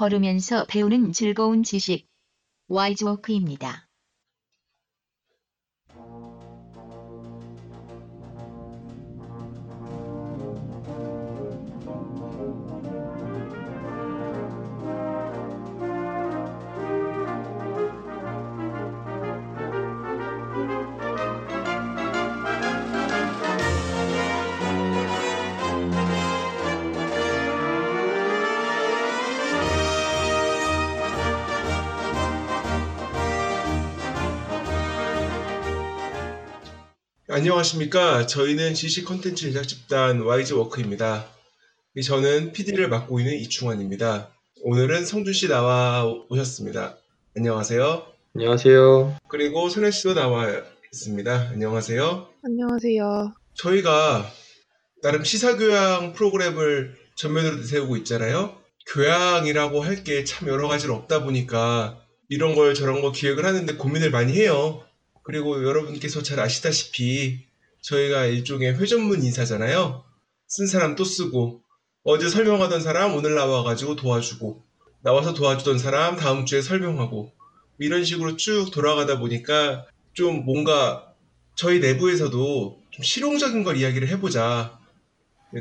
걸으면서 배우는 즐거운 지식. 와이즈워크입니다. 안녕하십니까. 저희는 지식 콘텐츠 제작 집단 YG 워크입니다. 저는 PD를 맡고 있는 이충환입니다. 오늘은 성준 씨 나와 오셨습니다. 안녕하세요. 안녕하세요. 그리고 소년 씨도 나와 있습니다. 안녕하세요. 안녕하세요. 저희가 나름 시사교양 프로그램을 전면으로 내세우고 있잖아요. 교양이라고 할 게 참 여러 가지로 없다 보니까 이런 걸 저런 거 기획을 하는데 고민을 많이 해요. 그리고 여러분께서 잘 아시다시피 저희가 일종의 회전문 인사잖아요. 쓴 사람 또 쓰고 어제 설명하던 사람 오늘 나와가지고 도와주고 나와서 도와주던 사람 다음 주에 설명하고 이런 식으로 쭉 돌아가다 보니까 좀 뭔가 저희 내부에서도 좀 실용적인 걸 이야기를 해보자.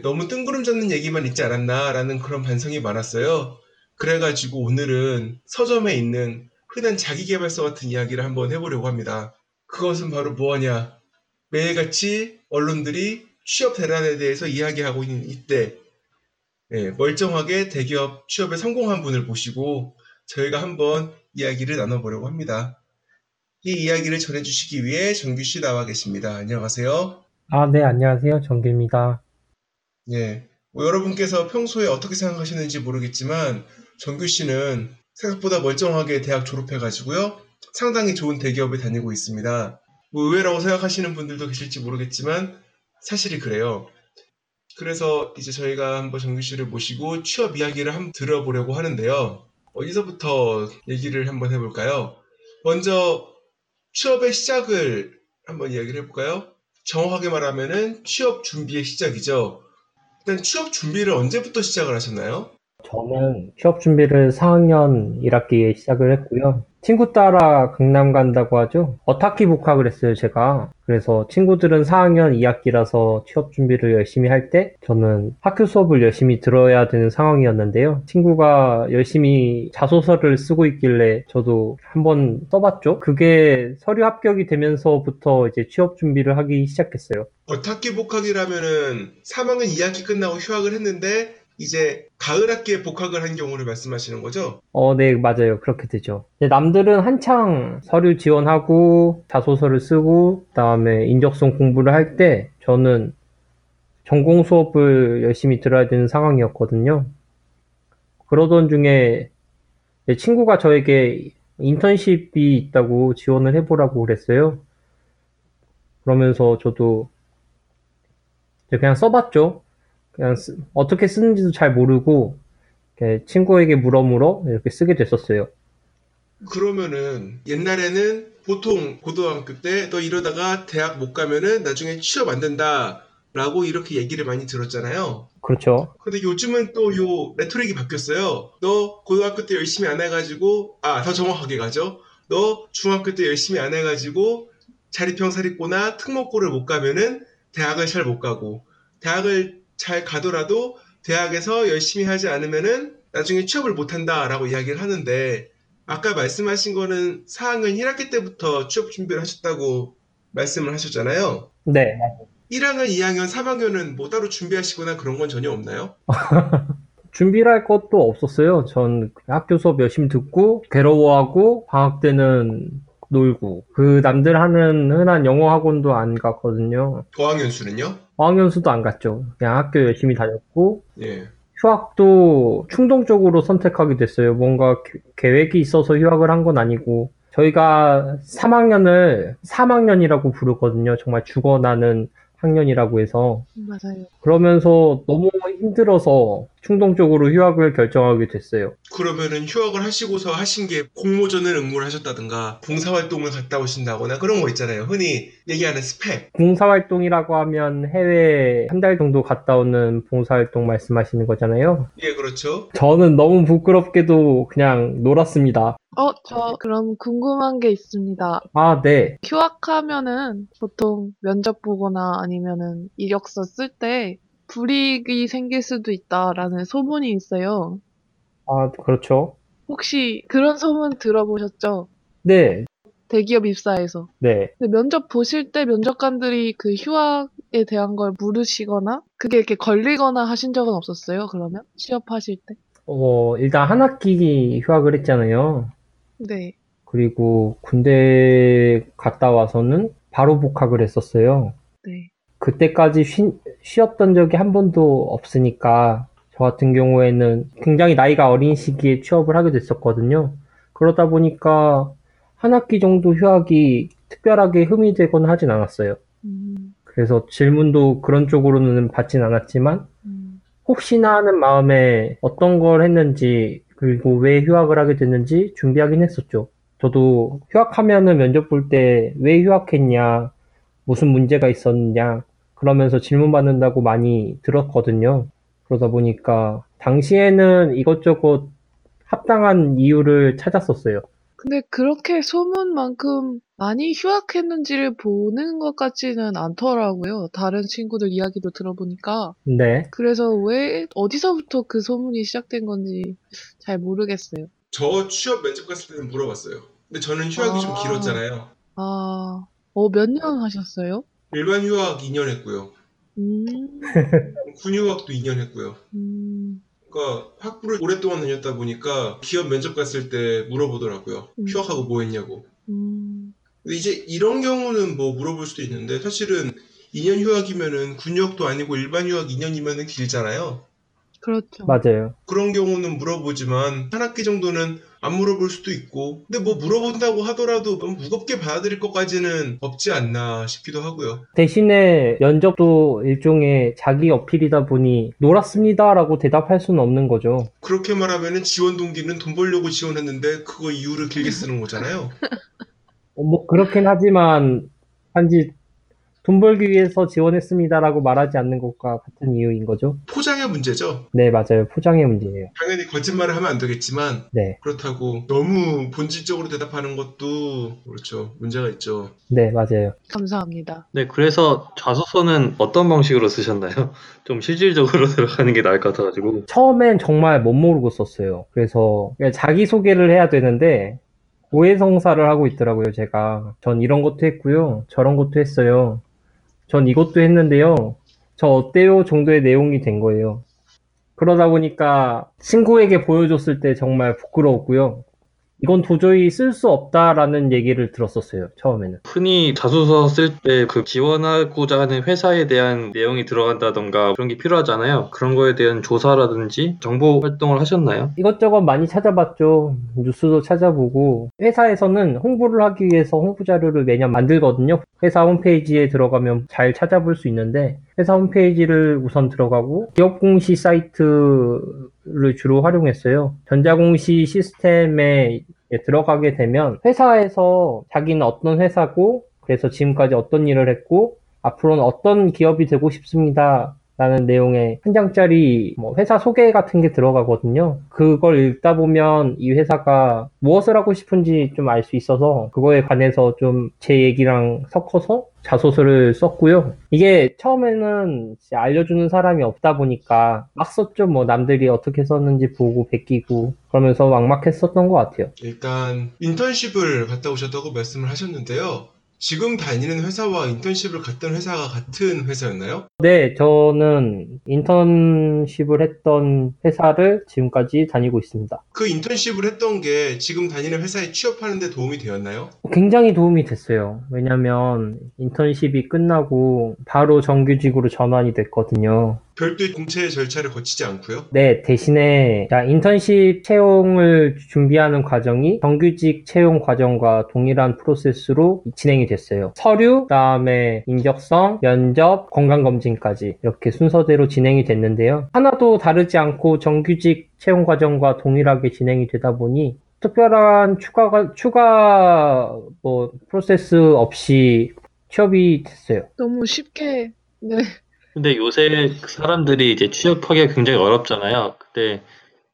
너무 뜬구름 잡는 얘기만 있지 않았나라는 그런 반성이 많았어요. 그래가지고 오늘은 서점에 있는 흔한 자기개발서 같은 이야기를 한번 해보려고 합니다. 그것은 바로 뭐하냐? 매일같이 언론들이 취업 대란에 대해서 이야기하고 있는 이때 네, 멀쩡하게 대기업 취업에 성공한 분을 보시고 저희가 한번 이야기를 나눠보려고 합니다. 이 이야기를 전해주시기 위해 정규 씨 나와 계십니다. 안녕하세요. 아, 네, 안녕하세요. 정규입니다. 예, 뭐 여러분께서 평소에 어떻게 생각하시는지 모르겠지만 정규 씨는 생각보다 멀쩡하게 대학 졸업해가지고요. 상당히 좋은 대기업에 다니고 있습니다. 뭐 의외라고 생각하시는 분들도 계실지 모르겠지만 사실이 그래요. 그래서 이제 저희가 한번 정규 씨를 모시고 취업 이야기를 한번 들어보려고 하는데요. 어디서부터 얘기를 한번 해볼까요? 먼저 취업의 시작을 한번 이야기를 해볼까요? 정확하게 말하면은 취업 준비의 시작이죠. 일단 취업 준비를 언제부터 시작을 하셨나요? 저는 취업 준비를 4학년 1학기에 시작을 했고요. 친구 따라 강남 간다고 하죠. 어타키 복학을 했어요, 제가. 그래서 친구들은 4학년 2학기라서 취업 준비를 열심히 할 때 저는 학교 수업을 열심히 들어야 되는 상황이었는데요. 친구가 열심히 자소서를 쓰고 있길래 저도 한번 써봤죠. 그게 서류 합격이 되면서부터 이제 취업 준비를 하기 시작했어요. 어타키 복학이라면은 3학년 2학기 끝나고 휴학을 했는데 이제 가을 학기에 복학을 한 경우를 말씀하시는 거죠? 어, 네, 맞아요. 그렇게 되죠. 남들은 한창 서류 지원하고 자소서를 쓰고 그다음에 인적성 공부를 할 때 저는 전공 수업을 열심히 들어야 되는 상황이었거든요. 그러던 중에 내 친구가 저에게 인턴십이 있다고 지원을 해보라고 그랬어요. 그러면서 저도 그냥 써봤죠. 그냥 쓰, 어떻게 쓰는지도 잘 모르고 친구에게 물어물어 이렇게 쓰게 됐었어요. 그러면은 옛날에는 보통 고등학교 때 너 이러다가 대학 못 가면은 나중에 취업 안 된다. 라고 이렇게 얘기를 많이 들었잖아요. 그렇죠. 근데 요즘은 또 요 레토릭이 바뀌었어요. 너 고등학교 때 열심히 안 해가지고, 아, 더 정확하게 가죠. 너 중학교 때 열심히 안 해가지고 자리평사립고나 특목고를 못 가면은 대학을 잘 못 가고, 대학을 잘 가더라도 대학에서 열심히 하지 않으면은 나중에 취업을 못 한다라고 이야기를 하는데 아까 말씀하신 거는 4학년 1학기 때부터 취업 준비를 하셨다고 말씀을 하셨잖아요. 네. 1학년, 2학년, 3학년은 뭐 따로 준비하시거나 그런 건 전혀 없나요? 준비를 할 것도 없었어요. 전 학교 수업 열심히 듣고 괴로워하고 방학 때는 놀고 그 남들 하는 흔한 영어 학원도 안 갔거든요. 어학연수는요? 어학연수도 안 갔죠. 그냥 학교 열심히 다녔고 예. 휴학도 충동적으로 선택하게 됐어요. 뭔가 개- 계획이 있어서 휴학을 한 건 아니고 저희가 3학년을 3학년이라고 부르거든요. 정말 죽어나는 학년이라고 해서 맞아요. 그러면서 너무 힘들어서 충동적으로 휴학을 결정하게 됐어요. 그러면은 휴학을 하시고서 하신 게 공모전을 응모를 하셨다든가 봉사활동을 갔다 오신다거나 그런 거 있잖아요. 흔히 얘기하는 스펙. 봉사활동이라고 하면 해외 한 달 정도 갔다 오는 봉사활동 말씀하시는 거잖아요. 예, 그렇죠. 저는 너무 부끄럽게도 그냥 놀았습니다. 어, 저 그럼 궁금한 게 있습니다. 아, 네. 휴학하면은 보통 면접 보거나 아니면은 이력서 쓸 때 불이익이 생길 수도 있다라는 소문이 있어요. 아, 그렇죠. 혹시 그런 소문 들어보셨죠? 네, 대기업 입사해서. 네. 근데 면접 보실 때 면접관들이 그 휴학에 대한 걸 물으시거나 그게 이렇게 걸리거나 하신 적은 없었어요? 그러면 취업하실 때? 어, 일단 한 학기 휴학을 했잖아요. 네. 그리고 군대 갔다 와서는 바로 복학을 했었어요. 네. 그때까지 쉬, 쉬었던 적이 한 번도 없으니까 저 같은 경우에는 굉장히 나이가 어린 시기에 취업을 하게 됐었거든요. 그러다 보니까 한 학기 정도 휴학이 특별하게 흠이 되거나 하진 않았어요. 음, 그래서 질문도 그런 쪽으로는 받진 않았지만 음, 혹시나 하는 마음에 어떤 걸 했는지 그리고 왜 휴학을 하게 됐는지 준비하긴 했었죠. 저도 휴학하면은 면접 볼 때 왜 휴학했냐, 무슨 문제가 있었냐, 그러면서 질문 받는다고 많이 들었거든요. 그러다 보니까 당시에는 이것저것 합당한 이유를 찾았었어요. 근데 그렇게 소문만큼 많이 휴학했는지를 보는 것 같지는 않더라고요. 다른 친구들 이야기도 들어보니까. 네. 그래서 왜, 어디서부터 그 소문이 시작된 건지 잘 모르겠어요. 저 취업 면접 갔을 때는 물어봤어요. 근데 저는 휴학이 좀 아. 길었잖아요. 아, 어, 몇 년 하셨어요? 일반 휴학 2년 했고요. 음, 군 휴학도 2년 했고요. 음, 그러니까 학부를 오랫동안 다녔다 보니까 기업 면접 갔을 때 물어보더라고요. 음. 휴학하고 뭐 했냐고. 음, 근데 이제 이런 경우는 뭐 물어볼 수도 있는데 사실은 2년 휴학이면은 군 휴학도 아니고 일반 휴학 2년이면은 길잖아요. 그렇죠. 맞아요. 그런 경우는 물어보지만 한 학기 정도는 안 물어볼 수도 있고 근데 뭐 물어본다고 하더라도 너무 무겁게 받아들일 것까지는 없지 않나 싶기도 하고요. 대신에 면접도 일종의 자기 어필이다 보니 놀았습니다라고 대답할 수는 없는 거죠. 그렇게 말하면은 지원 동기는 돈 벌려고 지원했는데 그거 이유를 길게 쓰는 거잖아요. 어, 뭐 그렇긴 하지만 단지 돈 벌기 위해서 지원했습니다라고 말하지 않는 것과 같은 이유인 거죠. 포장의 문제죠. 네, 맞아요. 포장의 문제예요. 당연히 거짓말을 하면 안 되겠지만 네, 그렇다고 너무 본질적으로 대답하는 것도 그렇죠. 문제가 있죠. 네, 맞아요. 감사합니다. 네, 그래서 자소서는 어떤 방식으로 쓰셨나요? 좀 실질적으로 들어가는 게 나을 것 같아가지고. 처음엔 정말 못 모르고 썼어요. 그래서 자기 소개를 해야 되는데 고해성사를 하고 있더라고요, 제가. 전 이런 것도 했고요. 저런 것도 했어요. 전 이것도 했는데요. 저 어때요? 정도의 내용이 된 거예요. 그러다 보니까 친구에게 보여줬을 때 정말 부끄러웠고요. 이건 도저히 쓸 수 없다라는 얘기를 들었었어요, 처음에는. 흔히 자소서 쓸 때 그 지원하고자 하는 회사에 대한 내용이 들어간다던가 그런 게 필요하잖아요. 그런 거에 대한 조사라든지 정보 활동을 하셨나요? 이것저것 많이 찾아봤죠. 뉴스도 찾아보고 회사에서는 홍보를 하기 위해서 홍보 자료를 매년 만들거든요. 회사 홈페이지에 들어가면 잘 찾아볼 수 있는데 회사 홈페이지를 우선 들어가고 기업 공시 사이트 를 주로 활용했어요. 전자공시 시스템에 들어가게 되면 회사에서 자기는 어떤 회사고 그래서 지금까지 어떤 일을 했고 앞으로는 어떤 기업이 되고 싶습니다. 라는 내용의 한 장짜리 뭐 회사 소개 같은 게 들어가거든요. 그걸 읽다 보면 이 회사가 무엇을 하고 싶은지 좀 알 수 있어서 그거에 관해서 좀 제 얘기랑 섞어서 자소서를 썼고요. 이게 처음에는 알려주는 사람이 없다 보니까 막 썼죠. 뭐 남들이 어떻게 썼는지 보고 베끼고 그러면서 막막했었던 것 같아요. 일단 인턴십을 갔다 오셨다고 말씀을 하셨는데요. 지금 다니는 회사와 인턴십을 갔던 회사가 같은 회사였나요? 네, 저는 인턴십을 했던 회사를 지금까지 다니고 있습니다. 그 인턴십을 했던 게 지금 다니는 회사에 취업하는 데 도움이 되었나요? 굉장히 도움이 됐어요. 왜냐면 인턴십이 끝나고 바로 정규직으로 전환이 됐거든요. 별도의 공채 절차를 거치지 않고요. 네, 대신에 자, 인턴십 채용을 준비하는 과정이 정규직 채용 과정과 동일한 프로세스로 진행이 됐어요. 서류, 그다음에 인적성, 면접, 건강검진까지 이렇게 순서대로 진행이 됐는데요. 하나도 다르지 않고 정규직 채용 과정과 동일하게 진행이 되다 보니 특별한 추가가 추가 뭐 프로세스 없이 취업이 됐어요. 너무 쉽게 네. 근데 요새 사람들이 이제 취업하기가 굉장히 어렵잖아요. 근데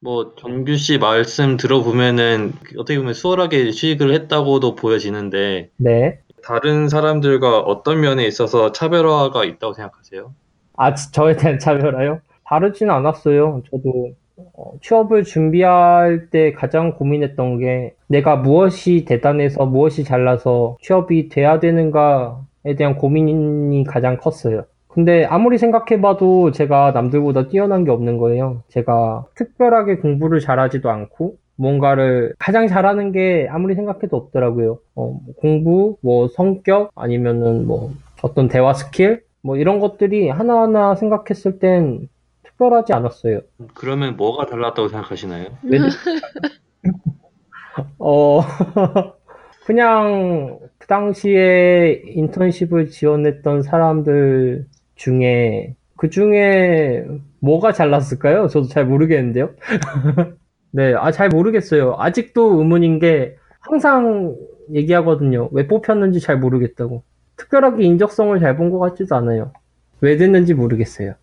뭐 정규 씨 말씀 들어보면은 어떻게 보면 수월하게 취직을 했다고도 보여지는데 네. 다른 사람들과 어떤 면에 있어서 차별화가 있다고 생각하세요? 아, 지- 저에 대한 차별화요? 다르진 않았어요. 저도 어, 취업을 준비할 때 가장 고민했던 게 내가 무엇이 대단해서 무엇이 잘나서 취업이 돼야 되는가에 대한 고민이 가장 컸어요. 근데 아무리 생각해봐도 제가 남들보다 뛰어난 게 없는 거예요. 제가 특별하게 공부를 잘하지도 않고 뭔가를 가장 잘하는 게 아무리 생각해도 없더라고요. 어, 뭐 공부, 뭐 성격, 아니면은 뭐 어떤 대화 스킬, 뭐 이런 것들이 하나하나 생각했을 땐 특별하지 않았어요. 그러면 뭐가 달랐다고 생각하시나요? 왜- 어, 그냥 그 당시에 인턴십을 지원했던 사람들 중에 그 중에 뭐가 잘났을까요? 저도 잘 모르겠는데요. 네, 아, 잘 모르겠어요. 아직도 의문인 게 항상 얘기하거든요. 왜 뽑혔는지 잘 모르겠다고. 특별하게 인적성을 잘 본 것 같지도 않아요. 왜 됐는지 모르겠어요.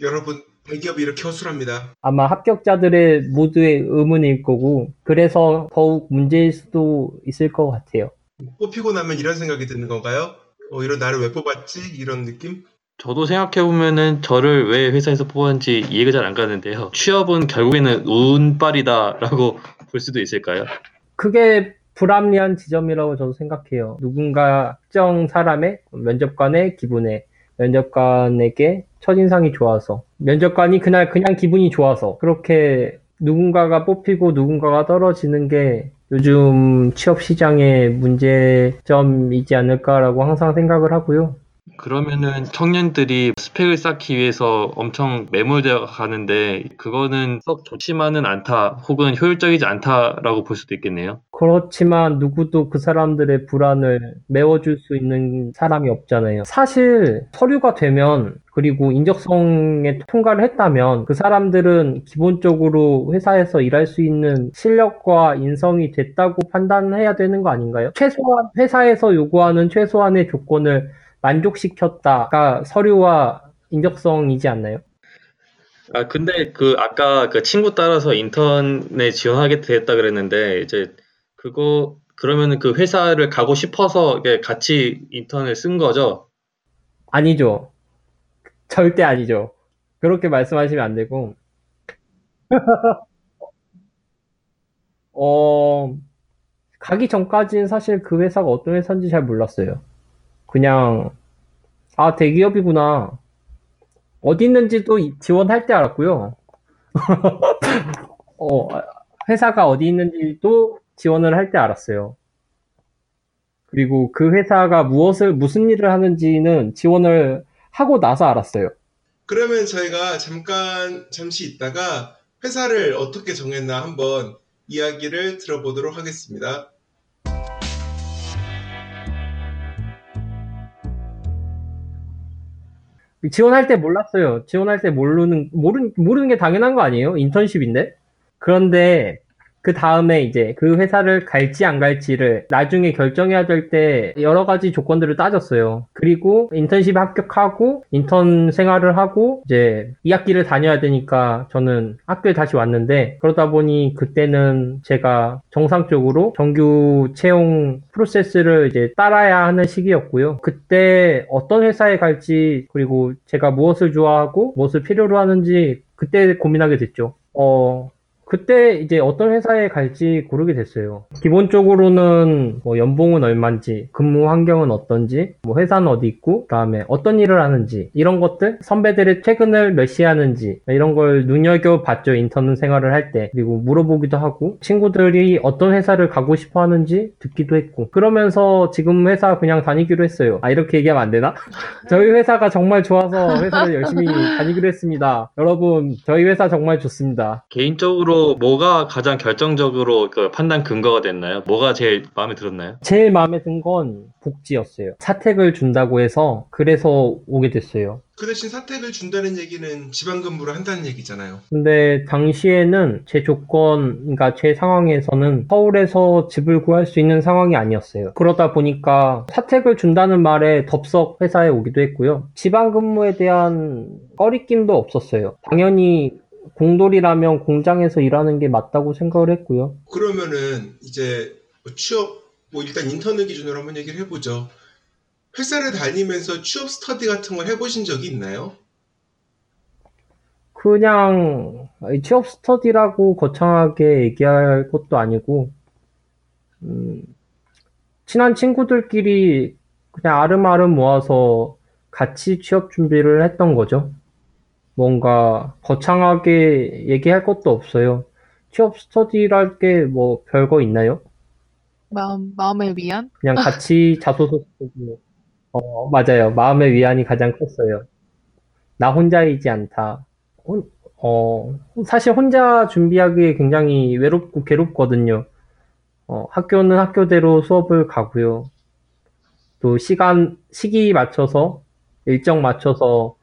여러분, 대기업이 이렇게 허술합니다. 아마 합격자들의 모두의 의문일 거고, 그래서 더욱 문제일 수도 있을 것 같아요. 뽑히고 나면 이런 생각이 드는 건가요? 어, 이런 나를 왜 뽑았지? 이런 느낌? 저도 생각해보면은 저를 왜 회사에서 뽑았는지 이해가 잘 안 가는데요. 취업은 결국에는 운빨이다라고 볼 수도 있을까요? 그게 불합리한 지점이라고 저도 생각해요. 누군가 특정 사람의 면접관의 기분에, 면접관에게 첫인상이 좋아서, 면접관이 그날 그냥 기분이 좋아서, 그렇게 누군가가 뽑히고 누군가가 떨어지는 게 요즘 취업 시장의 문제점이지 않을까라고 항상 생각을 하고요. 그러면은 청년들이 스펙을 쌓기 위해서 엄청 매몰되어 가는데 그거는 썩 좋지만은 않다 혹은 효율적이지 않다라고 볼 수도 있겠네요. 그렇지만 누구도 그 사람들의 불안을 메워줄 수 있는 사람이 없잖아요. 사실 서류가 되면 그리고 인적성에 통과를 했다면 그 사람들은 기본적으로 회사에서 일할 수 있는 실력과 인성이 됐다고 판단해야 되는 거 아닌가요? 최소한 회사에서 요구하는 최소한의 조건을 만족시켰다가 서류와 인적성이지 않나요? 아 근데 그 아까 그 친구 따라서 인턴에 지원하게 됐다 그랬는데 이제 그거 그러면은 그 회사를 가고 싶어서 같이 인턴을 쓴 거죠? 아니죠. 절대 아니죠. 그렇게 말씀하시면 안 되고. 어, 가기 전까지는 사실 그 회사가 어떤 회사인지 잘 몰랐어요. 그냥, 아, 대기업이구나. 어디 있는지도 이- 지원할 때 알았고요. 어, 회사가 어디 있는지도 지원을 할 때 알았어요. 그리고 그 회사가 무엇을, 무슨 일을 하는지는 지원을 하고 나서 알았어요. 그러면 저희가 잠깐, 잠시 있다가 회사를 어떻게 정했나 한번 이야기를 들어보도록 하겠습니다. 지원할 때 몰랐어요. 지원할 때 모르는, 모르는, 모르는 게 당연한 거 아니에요? 인턴십인데? 그런데, 그 다음에 이제 그 회사를 갈지 안 갈지를 나중에 결정해야 될 때 여러 가지 조건들을 따졌어요. 그리고 인턴십 합격하고 인턴 생활을 하고 이제 2학기를 다녀야 되니까 저는 학교에 다시 왔는데 그러다 보니 그때는 제가 정상적으로 정규 채용 프로세스를 이제 따라야 하는 시기였고요. 그때 어떤 회사에 갈지 그리고 제가 무엇을 좋아하고 무엇을 필요로 하는지 그때 고민하게 됐죠. 어, 그때 이제 어떤 회사에 갈지 고르게 됐어요. 기본적으로는 뭐 연봉은 얼마인지, 근무 환경은 어떤지, 뭐 회사는 어디 있고, 그다음에 어떤 일을 하는지 이런 것들, 선배들의 퇴근을 몇 시에 하는지 이런 걸 눈여겨 봤죠. 인턴 생활을 할 때. 그리고 물어보기도 하고 친구들이 어떤 회사를 가고 싶어 하는지 듣기도 했고. 그러면서 지금 회사 그냥 다니기로 했어요. 아 이렇게 얘기하면 안 되나? 저희 회사가 정말 좋아서 회사를 열심히 다니기로 했습니다. 여러분, 저희 회사 정말 좋습니다. 개인적으로 뭐가 가장 결정적으로 그 판단 근거가 됐나요? 뭐가 제일 마음에 들었나요? 제일 마음에 든 건 복지였어요. 사택을 준다고 해서 그래서 오게 됐어요. 그 대신 사택을 준다는 얘기는 지방 근무를 한다는 얘기잖아요. 근데 당시에는 제 조건, 그러니까 제 상황에서는 서울에서 집을 구할 수 있는 상황이 아니었어요. 그러다 보니까 사택을 준다는 말에 덥석 회사에 오기도 했고요. 지방 근무에 대한 꺼리낌도 없었어요. 당연히 공돌이라면 공장에서 일하는 게 맞다고 생각을 했고요. 그러면은 이제 뭐 취업 뭐 일단 인턴을 기준으로 한번 얘기를 해보죠. 회사를 다니면서 취업 스터디 같은 걸 해보신 적이 있나요? 그냥 취업 스터디라고 거창하게 얘기할 것도 아니고 음, 친한 친구들끼리 그냥 아름아름 모아서 같이 취업 준비를 했던 거죠. 뭔가 거창하게 얘기할 것도 없어요. 취업 스터디랄 게 뭐 별거 있나요? 마음, 마음을 위한? 그냥 같이 자소서 쓰고 어, 맞아요. 마음의 위안이 가장 컸어요. 나 혼자이지 않다. 혼- 어, 사실 혼자 준비하기 굉장히 외롭고 괴롭거든요. 어, 학교는 학교대로 수업을 가고요. 또 시간, 시기 맞춰서, 일정 맞춰서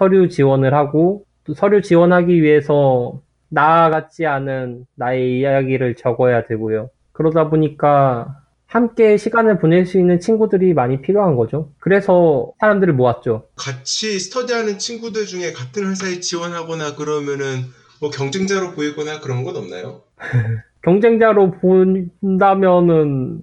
서류 지원을 하고, 또 서류 지원하기 위해서 나 같지 않은 나의 이야기를 적어야 되고요. 그러다 보니까 함께 시간을 보낼 수 있는 친구들이 많이 필요한 거죠. 그래서 사람들을 모았죠. 같이 스터디하는 친구들 중에 같은 회사에 지원하거나 그러면은 뭐 경쟁자로 보이거나 그런 건 없나요? 경쟁자로 본다면은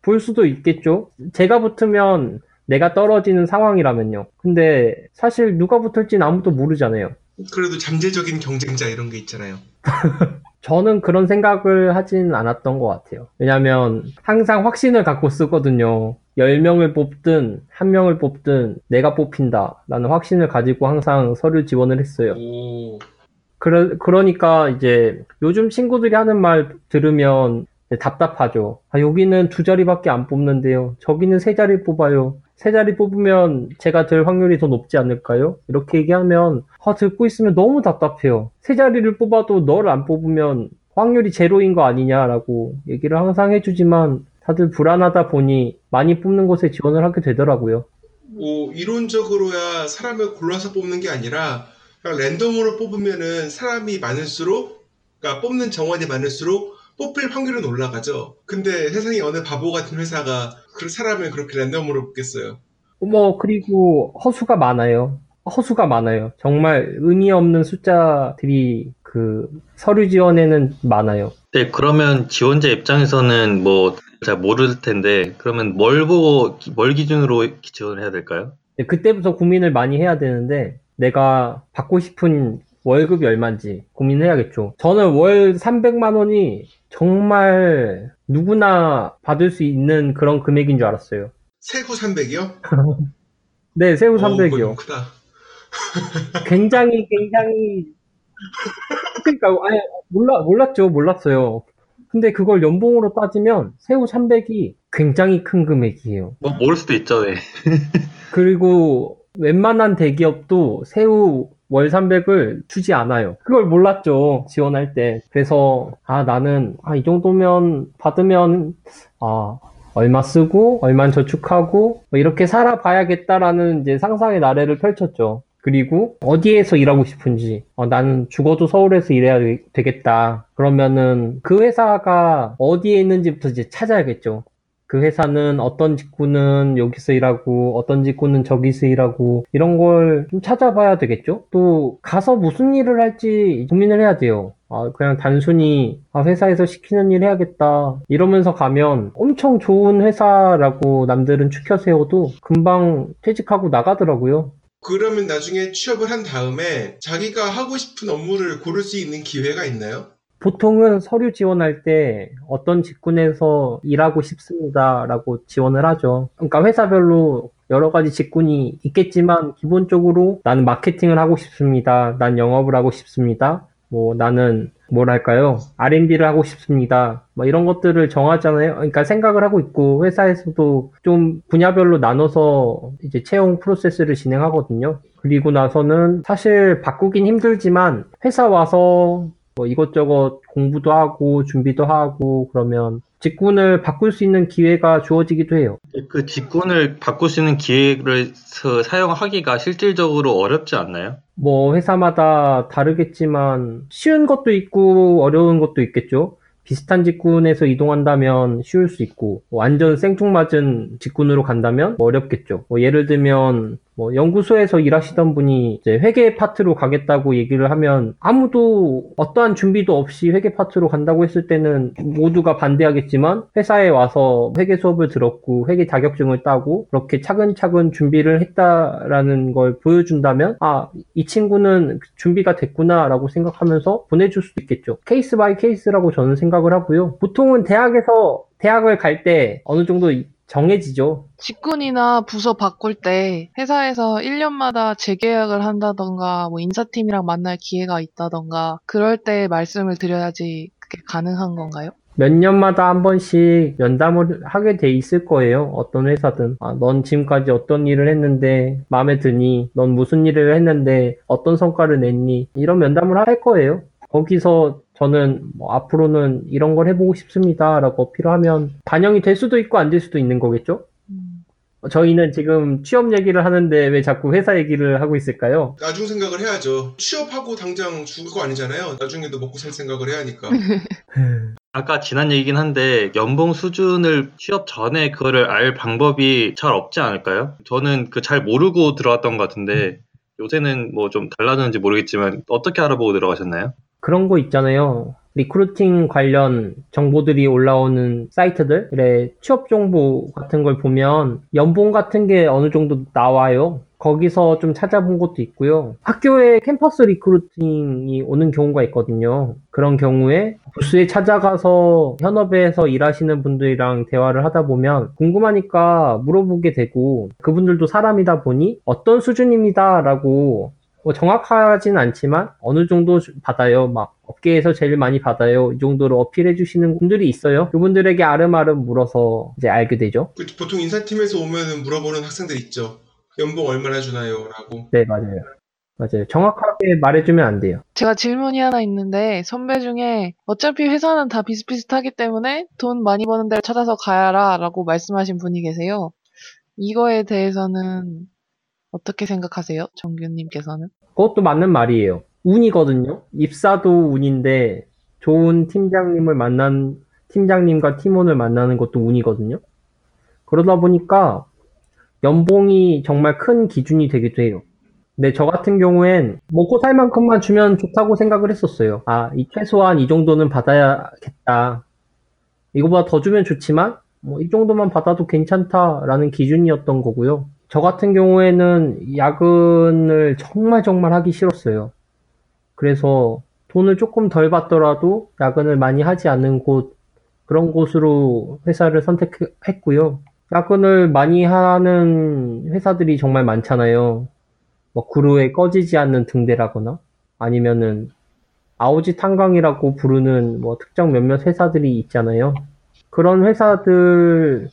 볼 수도 있겠죠. 제가 붙으면 내가 떨어지는 상황이라면요. 근데 사실 누가 붙을지는 아무도 모르잖아요. 그래도 잠재적인 경쟁자 이런 게 있잖아요. 저는 그런 생각을 하진 않았던 것 같아요. 왜냐면 항상 확신을 갖고 쓰거든요. 10명을 뽑든 1명을 뽑든 내가 뽑힌다 라는 확신을 가지고 항상 서류 지원을 했어요. 오, 그러, 그러니까 이제 요즘 친구들이 하는 말 들으면 답답하죠. 아, 여기는 두 자리밖에 안 뽑는데요. 저기는 세 자리 뽑아요. 세 자리 뽑으면 제가 될 확률이 더 높지 않을까요? 이렇게 얘기하면 아, 듣고 있으면 너무 답답해요. 세 자리를 뽑아도 너를 안 뽑으면 확률이 제로인 거 아니냐라고 얘기를 항상 해주지만 다들 불안하다 보니 많이 뽑는 곳에 지원을 하게 되더라고요. 뭐 이론적으로야 사람을 골라서 뽑는 게 아니라 랜덤으로 뽑으면은 사람이 많을수록 그러니까 뽑는 정원이 많을수록 뽑힐 확률은 올라가죠. 근데 세상에 어느 바보 같은 회사가 그 사람을 그렇게 랜덤으로 뽑겠어요. 뭐, 그리고 허수가 많아요. 허수가 많아요. 정말 의미 없는 숫자들이 그 서류 지원에는 많아요. 네, 그러면 지원자 입장에서는 뭐 잘 모를 텐데 그러면 뭘 보고 기- 뭘 기준으로 지원을 해야 될까요? 네, 그때부터 고민을 많이 해야 되는데 내가 받고 싶은 월급이 얼마인지 고민해야겠죠. 저는 월 300만 원이 정말 누구나 받을 수 있는 그런 금액인 줄 알았어요. 세후 300이요? 네, 세후 어, 300이요. 크다. 굉장히 굉장히 그러니까 아예 몰라 몰랐죠 몰랐어요. 근데 그걸 연봉으로 따지면 세후 300이 굉장히 큰 금액이에요. 뭐 모를 수도 있죠, 네. 그리고 웬만한 대기업도 세후 월 300을 주지 않아요. 그걸 몰랐죠 지원할 때. 그래서 아 나는 아 이 정도면 받으면 아 얼마 쓰고 얼마 저축하고 뭐 이렇게 살아봐야겠다라는 이제 상상의 나래를 펼쳤죠. 그리고 어디에서 일하고 싶은지 어, 나는 죽어도 서울에서 일해야 되- 되겠다. 그러면은 그 회사가 어디에 있는지부터 이제 찾아야겠죠. 그 회사는 어떤 직구는 여기서 일하고 어떤 직구는 저기서 일하고 이런 걸 좀 찾아봐야 되겠죠? 또 가서 무슨 일을 할지 고민을 해야 돼요. 아, 그냥 단순히 아, 회사에서 시키는 일 해야겠다 이러면서 가면 엄청 좋은 회사라고 남들은 추켜 세워도 금방 퇴직하고 나가더라고요. 그러면 나중에 취업을 한 다음에 자기가 하고 싶은 업무를 고를 수 있는 기회가 있나요? 보통은 서류 지원할 때 어떤 직군에서 일하고 싶습니다라고 지원을 하죠. 그러니까 회사별로 여러 가지 직군이 있겠지만 기본적으로 나는 마케팅을 하고 싶습니다. 난 영업을 하고 싶습니다. 뭐 나는 뭐랄까요? R&D를 하고 싶습니다. 뭐 이런 것들을 정하잖아요. 그러니까 생각을 하고 있고 회사에서도 좀 분야별로 나눠서 이제 채용 프로세스를 진행하거든요. 그리고 나서는 사실 바꾸긴 힘들지만 회사 와서 뭐 이것저것 공부도 하고 준비도 하고 그러면 직군을 바꿀 수 있는 기회가 주어지기도 해요. 그 직군을 바꿀 수 있는 기회를 서- 사용하기가 실질적으로 어렵지 않나요? 뭐 회사마다 다르겠지만 쉬운 것도 있고 어려운 것도 있겠죠. 비슷한 직군에서 이동한다면 쉬울 수 있고 완전 생뚱맞은 직군으로 간다면 뭐 어렵겠죠. 뭐 예를 들면 뭐 연구소에서 일하시던 분이 회계 파트로 가겠다고 얘기를 하면 아무도 어떠한 준비도 없이 회계 파트로 간다고 했을 때는 모두가 반대하겠지만 회사에 와서 회계 수업을 들었고 회계 자격증을 따고 그렇게 차근차근 준비를 했다라는 걸 보여준다면 아, 이 친구는 준비가 됐구나라고 생각하면서 보내줄 수도 있겠죠. case by case라고 저는 생각 을 하고요. 보통은 대학에서 대학을 갈 때 어느 정도 정해지죠. 직군이나 부서 바꿀 때 회사에서 1년마다 재계약을 한다던가 뭐 인사팀이랑 만날 기회가 있다던가 그럴 때 말씀을 드려야지 그게 가능한 건가요? 몇 년마다 한 번씩 면담을 하게 돼 있을 거예요. 어떤 회사든. 아, 넌 지금까지 어떤 일을 했는데 마음에 드니? 넌 무슨 일을 했는데 어떤 성과를 냈니? 이런 면담을 할 거예요. 거기서 저는 뭐 앞으로는 이런 걸 해보고 싶습니다. 라고 어필하면 반영이 될 수도 있고 안 될 수도 있는 거겠죠? 음, 저희는 지금 취업 얘기를 하는데 왜 자꾸 회사 얘기를 하고 있을까요? 나중 생각을 해야죠. 취업하고 당장 죽을 거 아니잖아요. 나중에도 먹고 살 생각을 해야 하니까. 아까 지난 얘기긴 한데 연봉 수준을 취업 전에 그거를 알 방법이 잘 없지 않을까요? 저는 그 잘 모르고 들어갔던 것 같은데 요새는 뭐 좀 달라졌는지 모르겠지만 어떻게 알아보고 들어가셨나요? 그런 거 있잖아요. recruiting 관련 정보들이 올라오는 사이트들의 취업 정보 같은 걸 보면 연봉 같은 게 어느 정도 나와요. 거기서 좀 찾아본 것도 있고요. 학교에 campus recruiting이 오는 경우가 있거든요. 그런 경우에 부스에 찾아가서 현업에서 일하시는 분들이랑 대화를 하다 보면 궁금하니까 물어보게 되고 그분들도 사람이다 보니 어떤 수준입니다라고 뭐 정확하진 않지만 어느 정도 주- 받아요. 막 업계에서 제일 많이 받아요. 이 정도로 어필해 주시는 분들이 있어요. 그분들에게 아름아름 물어서 이제 알게 되죠. 그 보통 인사팀에서 오면은 물어보는 학생들 있죠. 연봉 얼마나 주나요? 라고. 네, 맞아요. 맞아요. 정확하게 말해주면 안 돼요. 제가 질문이 하나 있는데 선배 중에 어차피 회사는 다 비슷비슷하기 때문에 돈 많이 버는 데를 찾아서 가야라 라고 말씀하신 분이 계세요. 이거에 대해서는 어떻게 생각하세요? 정규님께서는? 그것도 맞는 말이에요. 운이거든요. 입사도 운인데 좋은 팀장님을 만난 팀장님과 팀원을 만나는 것도 운이거든요. 그러다 보니까 연봉이 정말 큰 기준이 되기도 해요. 근데 저 같은 경우엔 먹고 살 만큼만 주면 좋다고 생각을 했었어요. 아, 이 최소한 이 정도는 받아야겠다. 이거보다 더 주면 좋지만 뭐 이 정도만 받아도 괜찮다라는 기준이었던 거고요. 저 같은 경우에는 야근을 정말 정말 하기 싫었어요. 그래서 돈을 조금 덜 받더라도 야근을 많이 하지 않는 곳, 그런 곳으로 회사를 선택했고요. 야근을 많이 하는 회사들이 정말 많잖아요. 뭐 구루에 꺼지지 않는 등대라거나 아니면은 아오지 탄광이라고 부르는 뭐 특정 몇몇 회사들이 있잖아요. 그런 회사들에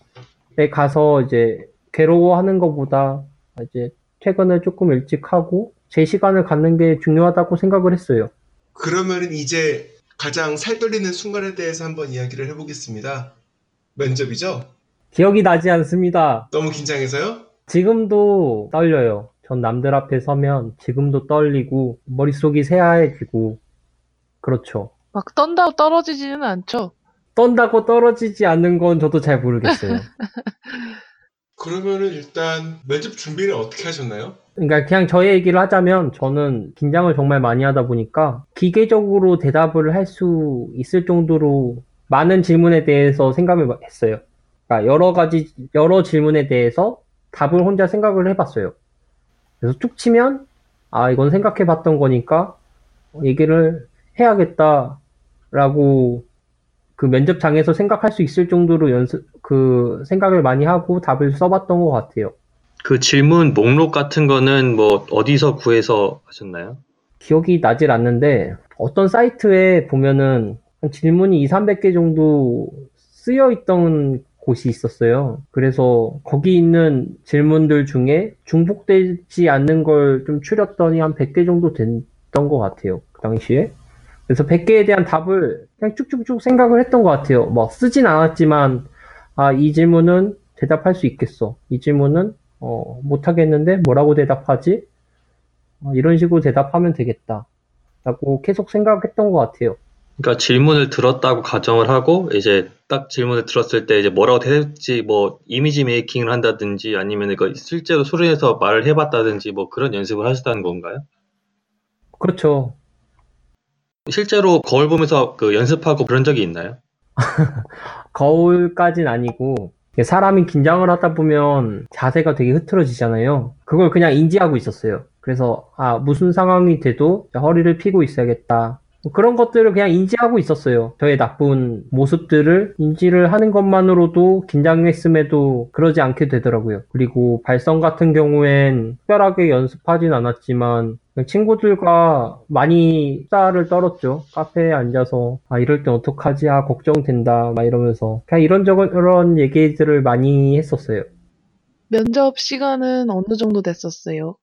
가서 이제 괴로워하는 것보다 이제 퇴근을 조금 일찍 하고 제 시간을 갖는 게 중요하다고 생각을 했어요. 그러면은 이제 가장 살 떨리는 순간에 대해서 한번 이야기를 해보겠습니다. 면접이죠? 기억이 나지 않습니다. 너무 긴장해서요? 지금도 떨려요. 전 남들 앞에 서면 지금도 떨리고 머릿속이 새하얘지고 그렇죠. 막 떤다고 떨어지지는 않죠? 떤다고 떨어지지 않는 건 저도 잘 모르겠어요. 그러면은 일단 면접 준비는 어떻게 하셨나요? 그러니까 그냥 저의 얘기를 하자면 저는 긴장을 정말 많이 하다 보니까 기계적으로 대답을 할 수 있을 정도로 많은 질문에 대해서 생각을 했어요. 그러니까 여러 가지 여러 질문에 대해서 답을 혼자 생각을 해봤어요. 그래서 쭉 치면 아 이건 생각해봤던 거니까 얘기를 해야겠다 라고 그 면접장에서 생각할 수 있을 정도로 연습, 그 생각을 많이 하고 답을 써봤던 것 같아요. 그 질문 목록 같은 거는 뭐 어디서 구해서 하셨나요? 기억이 나질 않는데 어떤 사이트에 보면은 한 질문이 2, 300개 정도 쓰여 있던 곳이 있었어요. 그래서 거기 있는 질문들 중에 중복되지 않는 걸 좀 추렸더니 한 100개 정도 됐던 것 같아요. 그 당시에. 그래서 100개에 대한 답을 그냥 쭉쭉쭉 생각을 했던 것 같아요. 뭐 쓰진 않았지만 아, 이 질문은 대답할 수 있겠어. 이 질문은 어, 못하겠는데 뭐라고 대답하지? 어, 이런 식으로 대답하면 되겠다. 라고 계속 생각했던 것 같아요. 그러니까 질문을 들었다고 가정을 하고 이제 딱 질문을 들었을 때 이제 뭐라고 대답할지 뭐 이미지 메이킹을 한다든지 아니면 그 실제로 소리내서 말을 해봤다든지 뭐 그런 연습을 하셨다는 건가요? 그렇죠. 실제로 거울 보면서 그 연습하고 그런 적이 있나요? 거울까진 아니고 사람이 긴장을 하다 보면 자세가 되게 흐트러지잖아요. 그걸 그냥 인지하고 있었어요. 그래서 아 무슨 상황이 돼도 허리를 펴고 있어야겠다. 뭐 그런 것들을 그냥 인지하고 있었어요. 저의 나쁜 모습들을 인지를 하는 것만으로도 긴장했음에도 그러지 않게 되더라고요. 그리고 발성 같은 경우엔 특별하게 연습하진 않았지만 친구들과 많이 수다를 떨었죠. 카페에 앉아서 아 이럴 땐 어떡하지? 아 걱정된다. 막 이러면서 그냥 이런저런 얘기들을 많이 했었어요. 면접 시간은 어느 정도 됐었어요?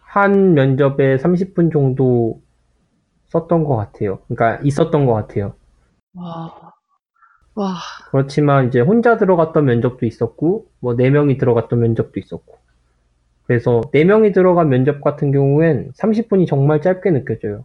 한 면접에 30분 정도 썼던 것 같아요. 그러니까 있었던 것 같아요. 와, 와, 그렇지만 이제 혼자 들어갔던 면접도 있었고, 뭐 네 명이 들어갔던 면접도 있었고. 그래서 네 명이 들어간 면접 같은 경우엔 30분이 정말 짧게 느껴져요.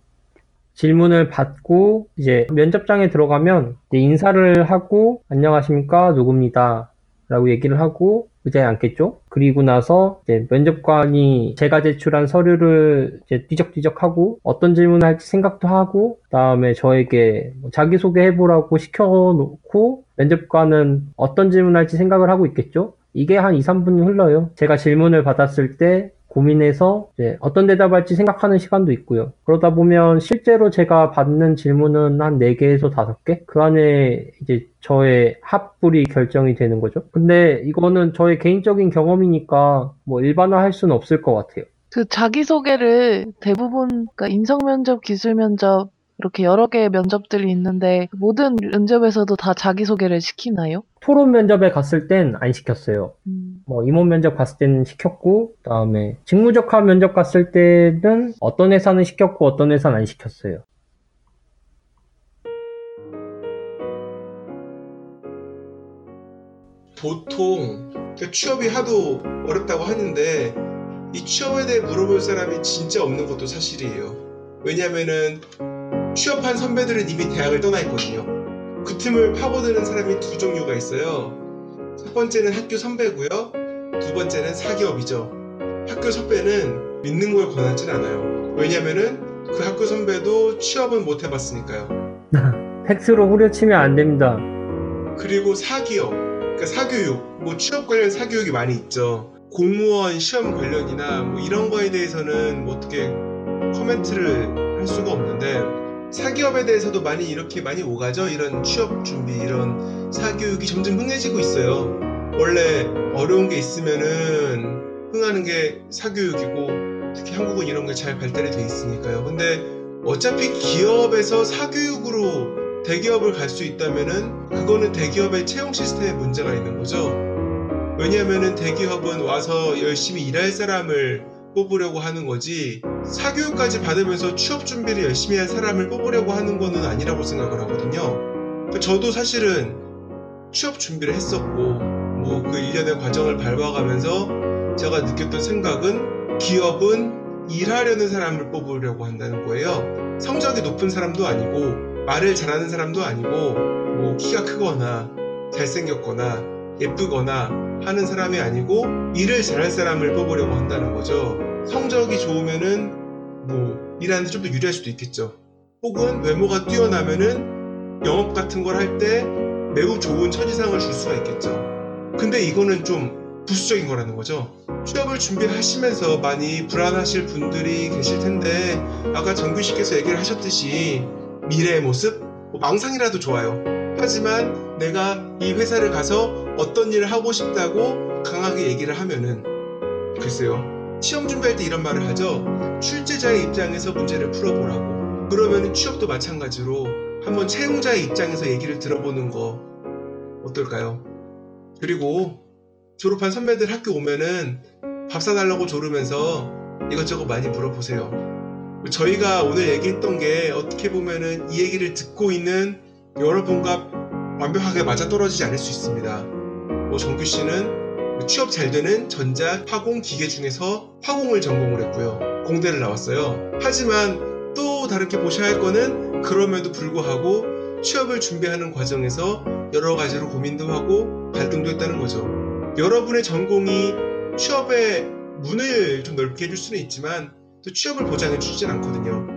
질문을 받고 이제 면접장에 들어가면 이제 인사를 하고 안녕하십니까 누구입니다 라고 얘기를 하고 의자에 앉겠죠. 그리고 나서 이제 면접관이 제가 제출한 서류를 이제 뒤적뒤적 하고 어떤 질문을 할지 생각도 하고 그다음에 저에게 뭐 자기소개 해보라고 시켜놓고 면접관은 어떤 질문을 할지 생각을 하고 있겠죠. 이게 한 2, 3분이 흘러요. 제가 질문을 받았을 때 고민해서 어떤 대답할지 생각하는 시간도 있고요. 그러다 보면 실제로 제가 받는 질문은 한 4개에서 5개? 그 안에 이제 저의 합불이 결정이 되는 거죠. 근데 이거는 저의 개인적인 경험이니까 뭐 일반화할 수는 없을 것 같아요. 그 자기소개를 대부분, 그러니까 인성면접, 기술면접, 이렇게 여러 개의 면접들이 있는데 모든 면접에서도 다 자기소개를 시키나요? 토론 면접에 갔을 땐 안 시켰어요. 음, 뭐 임원 면접 갔을 때는 시켰고 그다음에 직무적합 면접 갔을 때는 어떤 회사는 시켰고 어떤 회사는 안 시켰어요. 보통 그 취업이 하도 어렵다고 하는데 이 취업에 대해 물어볼 사람이 진짜 없는 것도 사실이에요. 왜냐면은 취업한 선배들은 이미 대학을 떠나 있거든요. 그 틈을 파고드는 사람이 두 종류가 있어요. 첫 번째는 학교 선배고요. 두 번째는 사기업이죠. 학교 선배는 믿는 걸 권하진 않아요. 왜냐면은 그 학교 선배도 취업은 못 해봤으니까요. 팩스로 후려치면 안 됩니다. 그리고 사기업, 그러니까 사교육, 뭐 취업 관련 사교육이 많이 있죠. 공무원 시험 관련이나 뭐 이런 거에 대해서는 뭐 어떻게 코멘트를 할 수가 없는데 사기업에 대해서도 많이 이렇게 많이 오가죠. 이런 취업 준비, 이런 사교육이 점점 흥해지고 있어요. 원래 어려운 게 있으면은 흥하는 게 사교육이고 특히 한국은 이런 게 잘 발달이 돼 있으니까요. 근데 어차피 기업에서 사교육으로 대기업을 갈 수 있다면은 그거는 대기업의 채용 시스템에 문제가 있는 거죠. 왜냐하면은 대기업은 와서 열심히 일할 사람을 뽑으려고 하는 거지 사교육까지 받으면서 취업 준비를 열심히 한 사람을 뽑으려고 하는 거는 아니라고 생각을 하거든요. 그러니까 저도 사실은 취업 준비를 했었고 뭐 그 일련의 과정을 밟아가면서 제가 느꼈던 생각은 기업은 일하려는 사람을 뽑으려고 한다는 거예요. 성적이 높은 사람도 아니고 말을 잘하는 사람도 아니고 뭐 키가 크거나 잘생겼거나 예쁘거나 하는 사람이 아니고 일을 잘할 사람을 뽑으려고 한다는 거죠. 성적이 좋으면은 뭐 일하는데 좀 더 유리할 수도 있겠죠. 혹은 외모가 뛰어나면은 영업 같은 걸 할 때 매우 좋은 첫인상을 줄 수가 있겠죠. 근데 이거는 좀 부수적인 거라는 거죠. 취업을 준비하시면서 많이 불안하실 분들이 계실 텐데 아까 정규 씨께서 얘기를 하셨듯이 미래의 모습, 뭐 망상이라도 좋아요. 하지만 내가 이 회사를 가서 어떤 일을 하고 싶다고 강하게 얘기를 하면은 글쎄요. 시험 준비할 때 이런 말을 하죠. 출제자의 입장에서 문제를 풀어보라고. 그러면 취업도 마찬가지로 한번 채용자의 입장에서 얘기를 들어보는 거 어떨까요? 그리고 졸업한 선배들 학교 오면은 밥 사달라고 조르면서 이것저것 많이 물어보세요. 저희가 오늘 얘기했던 게 어떻게 보면은 이 얘기를 듣고 있는 여러분과 완벽하게 맞아떨어지지 않을 수 있습니다. 뭐 정규 씨는 취업 잘 되는 전자 화공 기계 중에서 화공을 전공을 했고요. 공대를 나왔어요. 하지만 또 다르게 보셔야 할 거는 그럼에도 불구하고 취업을 준비하는 과정에서 여러 가지로 고민도 하고 갈등도 했다는 거죠. 여러분의 전공이 취업의 문을 좀 넓게 해줄 수는 있지만 또 취업을 보장해 주진 않거든요.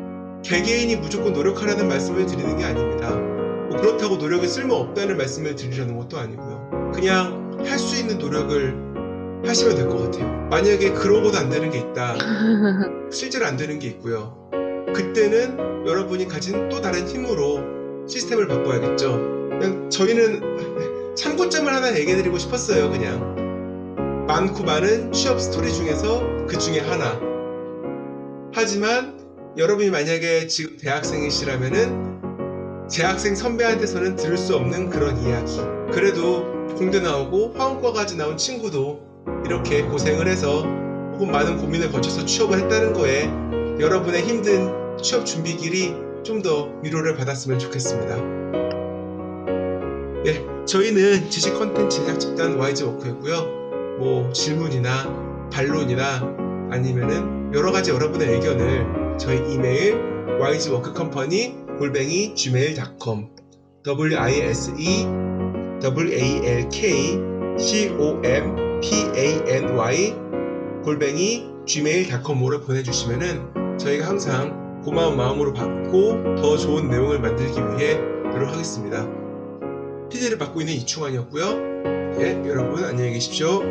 개개인이 무조건 노력하라는 말씀을 드리는 게 아닙니다. 뭐 그렇다고 노력이 쓸모없다는 말씀을 드리려는 것도 아니고요. 그냥 할 수 있는 노력을 하시면 될 것 같아요. 만약에 그러고도 안 되는 게 있다. 실제로 안 되는 게 있고요. 그때는 여러분이 가진 또 다른 힘으로 시스템을 바꿔야겠죠. 그냥 저희는 참고점을 하나 얘기해드리고 싶었어요. 그냥 많고 많은 취업 스토리 중에서 그 중에 하나. 하지만 여러분이 만약에 지금 대학생이시라면은 재학생 선배한테서는 들을 수 없는 그런 이야기. 그래도 공대 나오고 화원과까지 나온 친구도 이렇게 고생을 해서 혹은 많은 고민을 거쳐서 취업을 했다는 거에 여러분의 힘든 취업 준비 길이 좀 더 위로를 받았으면 좋겠습니다. 네, 저희는 지식 컨텐츠 제작 집단 YG 워크였고요. 뭐 질문이나 반론이나 아니면은 여러 가지 여러분의 의견을 저희 이메일 ygsworkcompany 골뱅이 gmail.com w i s e w a l k c o m p a n y 골뱅이 gmail.com으로 보내주시면은 저희가 항상 고마운 마음으로 받고 더 좋은 내용을 만들기 위해 노력하겠습니다. PD를 맡고 있는 이충환이었고요. 예, 여러분 안녕히 계십시오.